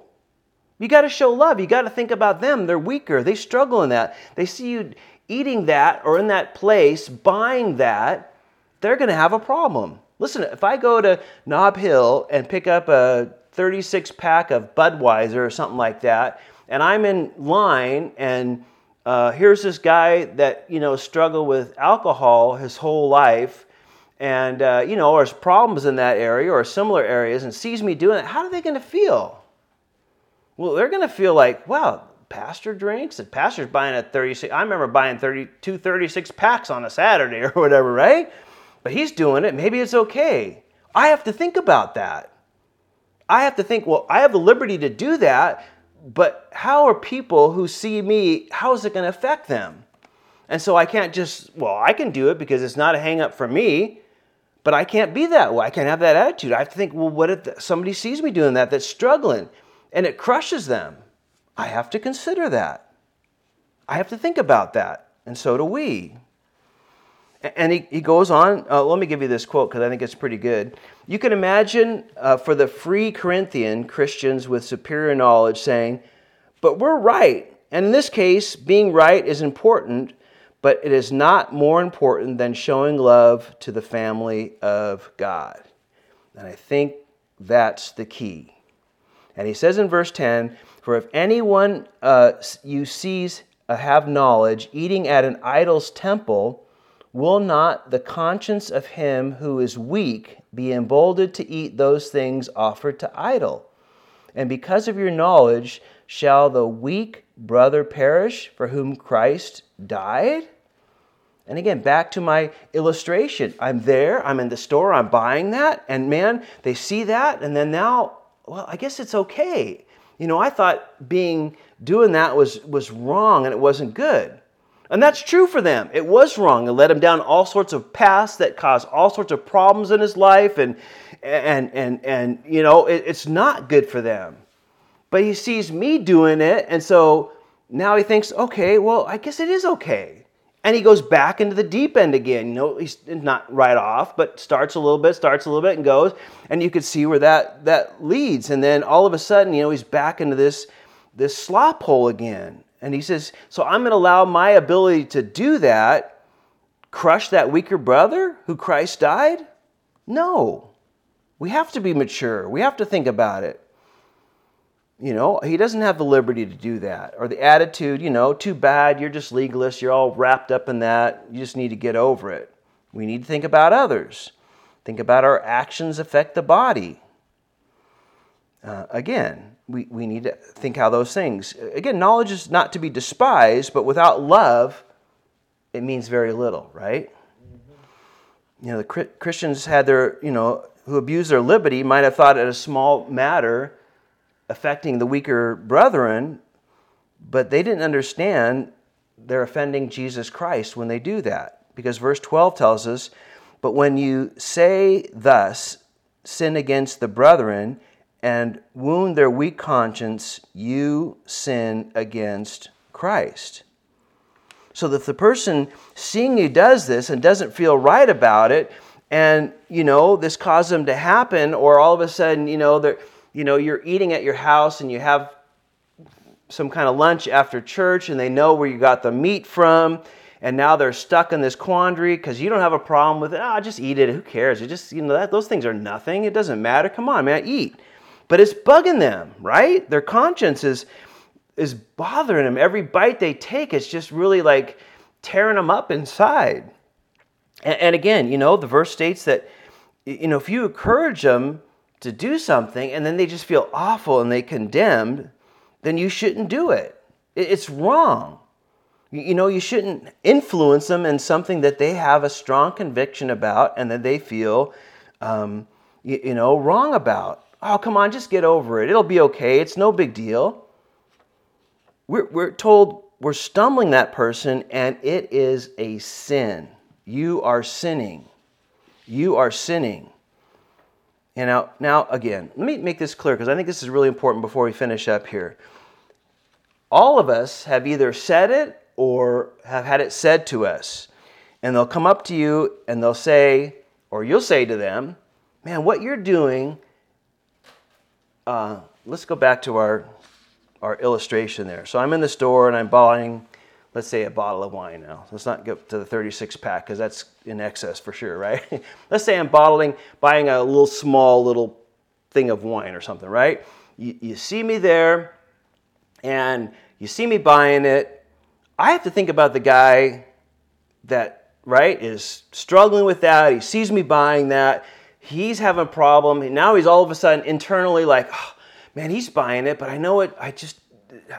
You got to show love. You got to think about them. They're weaker. They struggle in that. They see you eating that or in that place, buying that, they're going to have a problem. Listen, if I go to Nob Hill and pick up a 36 pack of Budweiser or something like that, and I'm in line and uh, here's this guy that you know struggled with alcohol his whole life and uh, you know or has problems in that area or similar areas and sees me doing it. How are they going to feel? Well they're going to feel like wow pastor drinks and pastor's buying a 36 i remember buying 32 36 packs on a saturday or whatever right? But he's doing it. Maybe it's okay. I have to think about that. I have to think well i have the liberty to do that but how are people who see me, how is it going to affect them? And so I can't just, well, I can do it because it's not a hang up for me, but I can't be that way. I can't have that attitude. I have to think, well, what if somebody sees me doing that that's struggling and it crushes them? I have to consider that. I have to think about that. And so do we. And he, he goes on, uh, let me give you this quote because I think it's pretty good. You can imagine uh, for the free Corinthian Christians with superior knowledge saying, But we're right. And in this case, being right is important, but it is not more important than showing love to the family of God. And I think that's the key. And he says in verse 10 For if anyone uh, you sees uh, have knowledge eating at an idol's temple, Will not the conscience of him who is weak be emboldened to eat those things offered to idol? And because of your knowledge, shall the weak brother perish for whom Christ died? And again, back to my illustration. I'm there, I'm in the store, I'm buying that, and man, they see that, and then now, well, I guess it's okay. You know, I thought being doing that was was wrong and it wasn't good. And that's true for them. It was wrong. It led him down all sorts of paths that caused all sorts of problems in his life. And, and, and, and you know, it, it's not good for them. But he sees me doing it. And so now he thinks, okay, well, I guess it is okay. And he goes back into the deep end again. You know, he's not right off, but starts a little bit, starts a little bit, and goes. And you can see where that, that leads. And then all of a sudden, you know, he's back into this, this slop hole again. And he says, So I'm going to allow my ability to do that crush that weaker brother who Christ died? No. We have to be mature. We have to think about it. You know, he doesn't have the liberty to do that. Or the attitude, you know, too bad, you're just legalist, you're all wrapped up in that, you just need to get over it. We need to think about others. Think about our actions affect the body. Uh, again, we, we need to think how those things. Again, knowledge is not to be despised, but without love, it means very little, right? You know, the Christians had their, you know, who abused their liberty might have thought it a small matter affecting the weaker brethren, but they didn't understand they're offending Jesus Christ when they do that. Because verse 12 tells us, But when you say thus, sin against the brethren, and wound their weak conscience, you sin against Christ. So that the person seeing you does this and doesn't feel right about it, and you know this caused them to happen, or all of a sudden you know that you know you're eating at your house and you have some kind of lunch after church, and they know where you got the meat from, and now they're stuck in this quandary because you don't have a problem with it. Ah, oh, just eat it. Who cares? It just you know that those things are nothing. It doesn't matter. Come on, man, eat but it's bugging them, right? Their conscience is is bothering them. Every bite they take is just really like tearing them up inside. And, and again, you know, the verse states that you know if you encourage them to do something and then they just feel awful and they condemned, then you shouldn't do it. It's wrong. You know, you shouldn't influence them in something that they have a strong conviction about and that they feel, um, you, you know, wrong about. Oh, come on, just get over it. It'll be okay. It's no big deal. We're, we're told we're stumbling that person, and it is a sin. You are sinning. You are sinning. And now, now again, let me make this clear because I think this is really important before we finish up here. all of us have either said it or have had it said to us. And they'll come up to you and they'll say, or you'll say to them, Man, what you're doing, uh, let's go back to our, our illustration there. So I'm in the store and I'm buying, let's say, a bottle of wine now. Let's not get to the 36 pack because that's in excess for sure, right? let's say I'm bottling, buying a little small little thing of wine or something, right? You, you see me there and you see me buying it. I have to think about the guy that, right, is struggling with that. He sees me buying that he's having a problem. Now he's all of a sudden internally like, oh, man, he's buying it, but I know it, I just,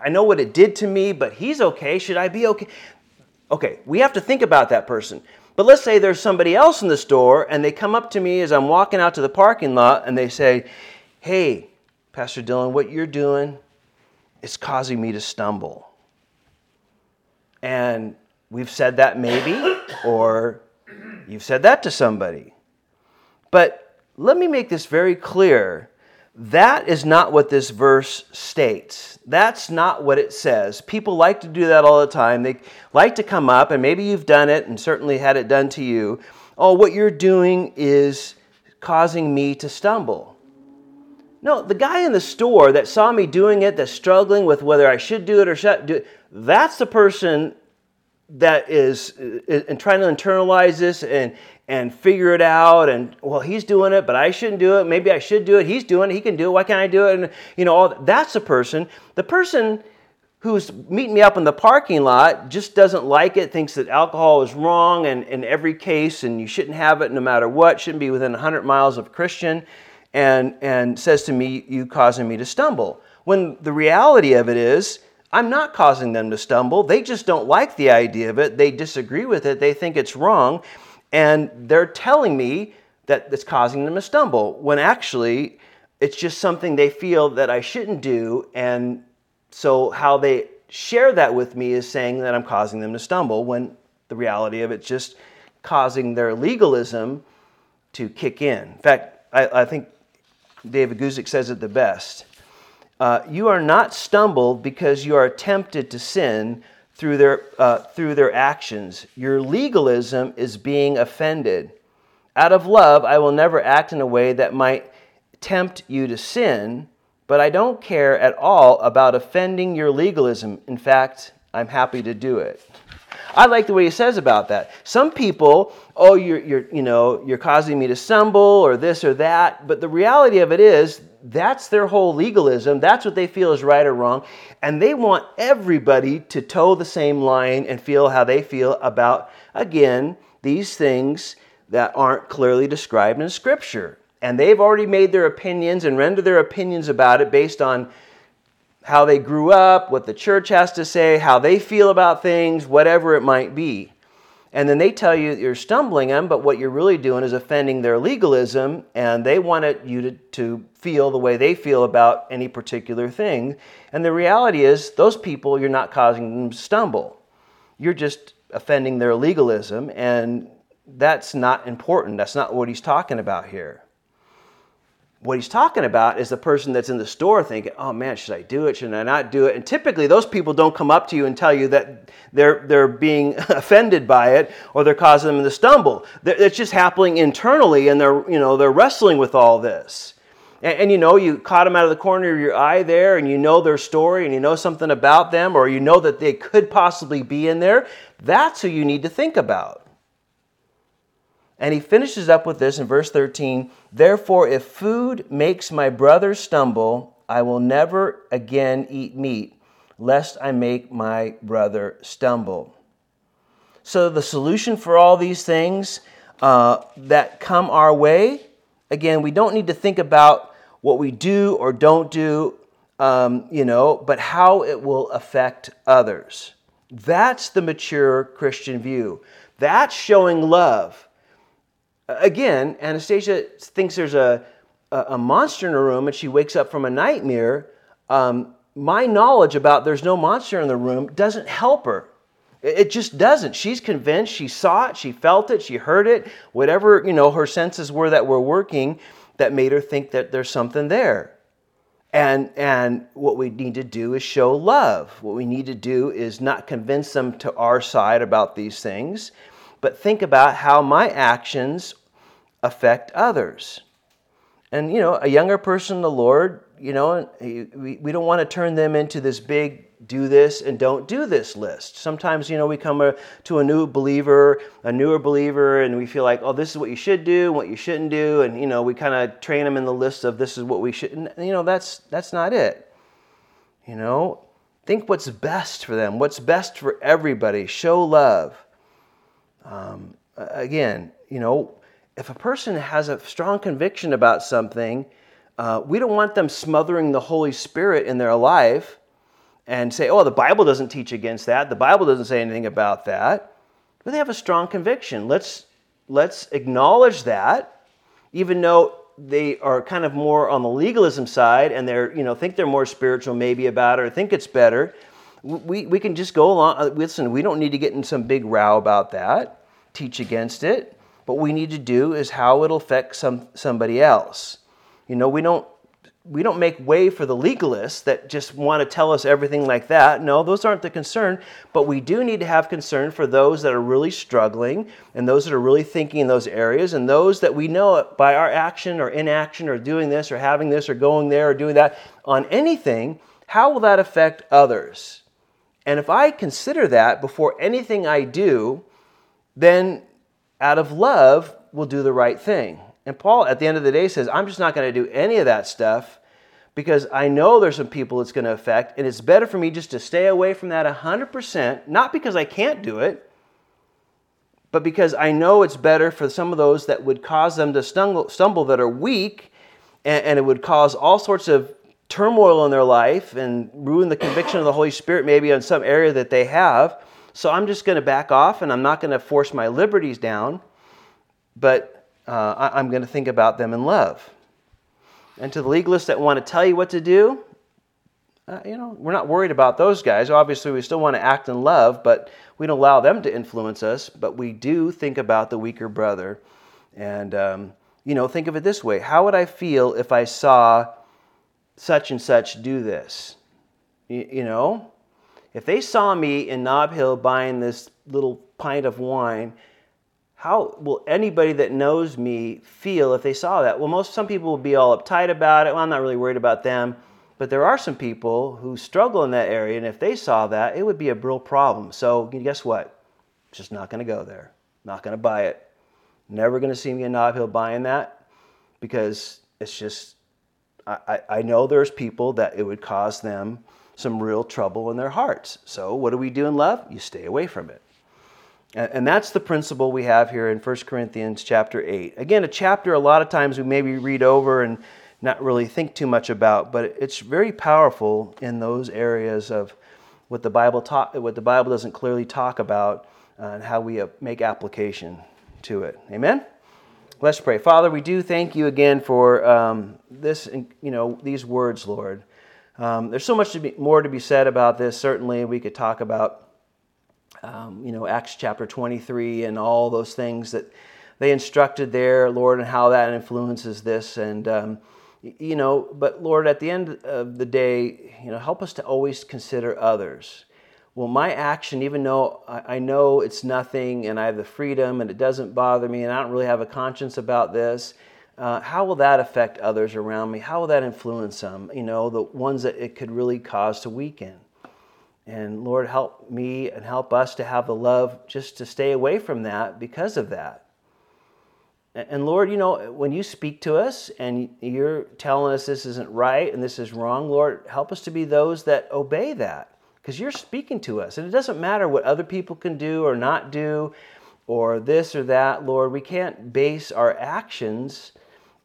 I know what it did to me, but he's okay. Should I be okay? Okay, we have to think about that person. But let's say there's somebody else in the store and they come up to me as I'm walking out to the parking lot and they say, Hey, Pastor Dylan, what you're doing is causing me to stumble. And we've said that maybe, or you've said that to somebody. But let me make this very clear. That is not what this verse states. That's not what it says. People like to do that all the time. They like to come up, and maybe you've done it and certainly had it done to you. Oh, what you're doing is causing me to stumble. No, the guy in the store that saw me doing it, that's struggling with whether I should do it or should do it, that's the person that is uh, and trying to internalize this and and figure it out and well he's doing it but i shouldn't do it. Maybe i should do it. He's doing it. He can do it. Why can't i do it? And you know all that's the person. The person who's meeting me up in the parking lot just doesn't like it thinks that alcohol is wrong and in every case and you shouldn't have it no matter what shouldn't be within 100 miles of christian and and says to me you causing me to stumble. When the reality of it is I'm not causing them to stumble. They just don't like the idea of it. They disagree with it. They think it's wrong and they're telling me that it's causing them to stumble when actually it's just something they feel that I shouldn't do. And so, how they share that with me is saying that I'm causing them to stumble when the reality of it's just causing their legalism to kick in. In fact, I, I think David Guzik says it the best. Uh, you are not stumbled because you are tempted to sin, through their, uh, through their actions. Your legalism is being offended. Out of love, I will never act in a way that might tempt you to sin, but I don't care at all about offending your legalism. In fact, I'm happy to do it. I like the way he says about that. Some people, oh, you're, you're, you know, you're causing me to stumble or this or that, but the reality of it is that's their whole legalism. That's what they feel is right or wrong. And they want everybody to toe the same line and feel how they feel about, again, these things that aren't clearly described in Scripture. And they've already made their opinions and rendered their opinions about it based on how they grew up, what the church has to say, how they feel about things, whatever it might be. And then they tell you you're stumbling them, but what you're really doing is offending their legalism, and they want you to, to feel the way they feel about any particular thing. And the reality is, those people, you're not causing them to stumble. You're just offending their legalism, and that's not important. That's not what he's talking about here. What he's talking about is the person that's in the store thinking, oh man, should I do it? Should I not do it? And typically, those people don't come up to you and tell you that they're, they're being offended by it or they're causing them to stumble. It's just happening internally and they're, you know, they're wrestling with all this. And, and, you know, you caught them out of the corner of your eye there and you know their story and you know something about them or you know that they could possibly be in there. That's who you need to think about. And he finishes up with this in verse 13 Therefore, if food makes my brother stumble, I will never again eat meat, lest I make my brother stumble. So, the solution for all these things uh, that come our way, again, we don't need to think about what we do or don't do, um, you know, but how it will affect others. That's the mature Christian view. That's showing love again, Anastasia thinks there's a, a monster in her room and she wakes up from a nightmare. Um, my knowledge about there's no monster in the room doesn't help her. It just doesn't. She's convinced. She saw it. She felt it. She heard it. Whatever you know, her senses were that were working that made her think that there's something there. And, and what we need to do is show love. What we need to do is not convince them to our side about these things, but think about how my actions affect others. And, you know, a younger person the Lord, you know, we, we don't want to turn them into this big do this and don't do this list. Sometimes, you know, we come a, to a new believer, a newer believer, and we feel like, oh, this is what you should do, what you shouldn't do, and you know, we kind of train them in the list of this is what we should. And, you know, that's that's not it. You know, think what's best for them, what's best for everybody. Show love. Um, again, you know, if a person has a strong conviction about something, uh, we don't want them smothering the Holy Spirit in their life and say, oh, the Bible doesn't teach against that. The Bible doesn't say anything about that. But they have a strong conviction. Let's, let's acknowledge that, even though they are kind of more on the legalism side and they're, you know, think they're more spiritual maybe about it or think it's better. We, we can just go along. Uh, listen, we don't need to get in some big row about that, teach against it. What we need to do is how it'll affect some, somebody else. You know, we don't we don't make way for the legalists that just want to tell us everything like that. No, those aren't the concern. But we do need to have concern for those that are really struggling and those that are really thinking in those areas and those that we know by our action or inaction or doing this or having this or going there or doing that on anything, how will that affect others? And if I consider that before anything I do, then out of love, we'll do the right thing. And Paul, at the end of the day, says, I'm just not going to do any of that stuff because I know there's some people it's going to affect, and it's better for me just to stay away from that 100%, not because I can't do it, but because I know it's better for some of those that would cause them to stumble, stumble that are weak, and, and it would cause all sorts of turmoil in their life and ruin the conviction of the Holy Spirit maybe on some area that they have. So I'm just going to back off and I'm not going to force my liberties down. But uh, I, am going to think about them in love. And to the legalists that want to tell you what to do, uh, you know, we're not worried about those guys. Obviously, we still want to act in love, but we don't allow them to influence us. But we do think about the weaker brother. And, um, you know, think of it this way How would I feel if I saw such and such do this? You know, if they saw me in Nob Hill buying this little pint of wine how will anybody that knows me feel if they saw that? Well, most some people will be all uptight about it. Well, I'm not really worried about them. But there are some people who struggle in that area, and if they saw that, it would be a real problem. So guess what? Just not going to go there. Not going to buy it. Never going to see me in Nob Hill buying that because it's just I, I know there's people that it would cause them some real trouble in their hearts. So what do we do in love? You stay away from it. And that's the principle we have here in 1 Corinthians chapter 8. Again, a chapter a lot of times we maybe read over and not really think too much about, but it's very powerful in those areas of what the Bible talk, what the Bible doesn't clearly talk about uh, and how we uh, make application to it. Amen. Let's pray. Father, we do thank you again for um, this, you know, these words, Lord. Um, there's so much to be, more to be said about this. Certainly, we could talk about um, you know, Acts chapter 23 and all those things that they instructed there, Lord, and how that influences this. And, um, you know, but Lord, at the end of the day, you know, help us to always consider others. Well, my action, even though I know it's nothing and I have the freedom and it doesn't bother me and I don't really have a conscience about this, uh, how will that affect others around me? How will that influence them? You know, the ones that it could really cause to weaken. And Lord, help me and help us to have the love just to stay away from that because of that. And Lord, you know, when you speak to us and you're telling us this isn't right and this is wrong, Lord, help us to be those that obey that because you're speaking to us. And it doesn't matter what other people can do or not do or this or that, Lord. We can't base our actions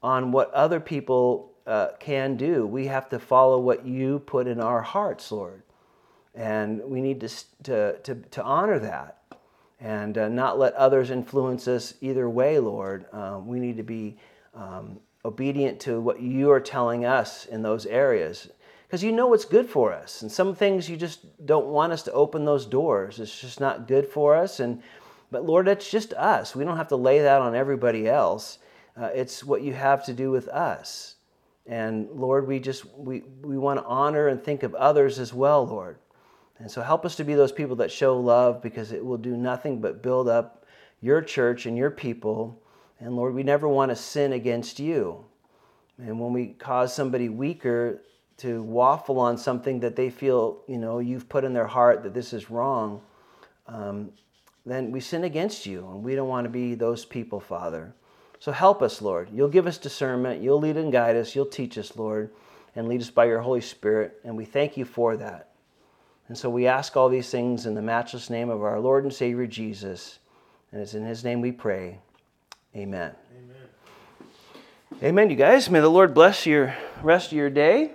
on what other people uh, can do. We have to follow what you put in our hearts, Lord. And we need to, to, to, to honor that and uh, not let others influence us either way, Lord. Um, we need to be um, obedient to what you are telling us in those areas because you know what's good for us. And some things you just don't want us to open those doors. It's just not good for us. And but Lord, that's just us. We don't have to lay that on everybody else. Uh, it's what you have to do with us. And Lord, we just we, we want to honor and think of others as well, Lord. And so help us to be those people that show love because it will do nothing but build up your church and your people. And Lord, we never want to sin against you. And when we cause somebody weaker to waffle on something that they feel, you know, you've put in their heart that this is wrong, um, then we sin against you. And we don't want to be those people, Father. So help us, Lord. You'll give us discernment. You'll lead and guide us. You'll teach us, Lord, and lead us by your Holy Spirit. And we thank you for that. And so we ask all these things in the matchless name of our Lord and Savior Jesus. And it's in his name we pray. Amen. Amen. Amen, you guys. May the Lord bless your rest of your day.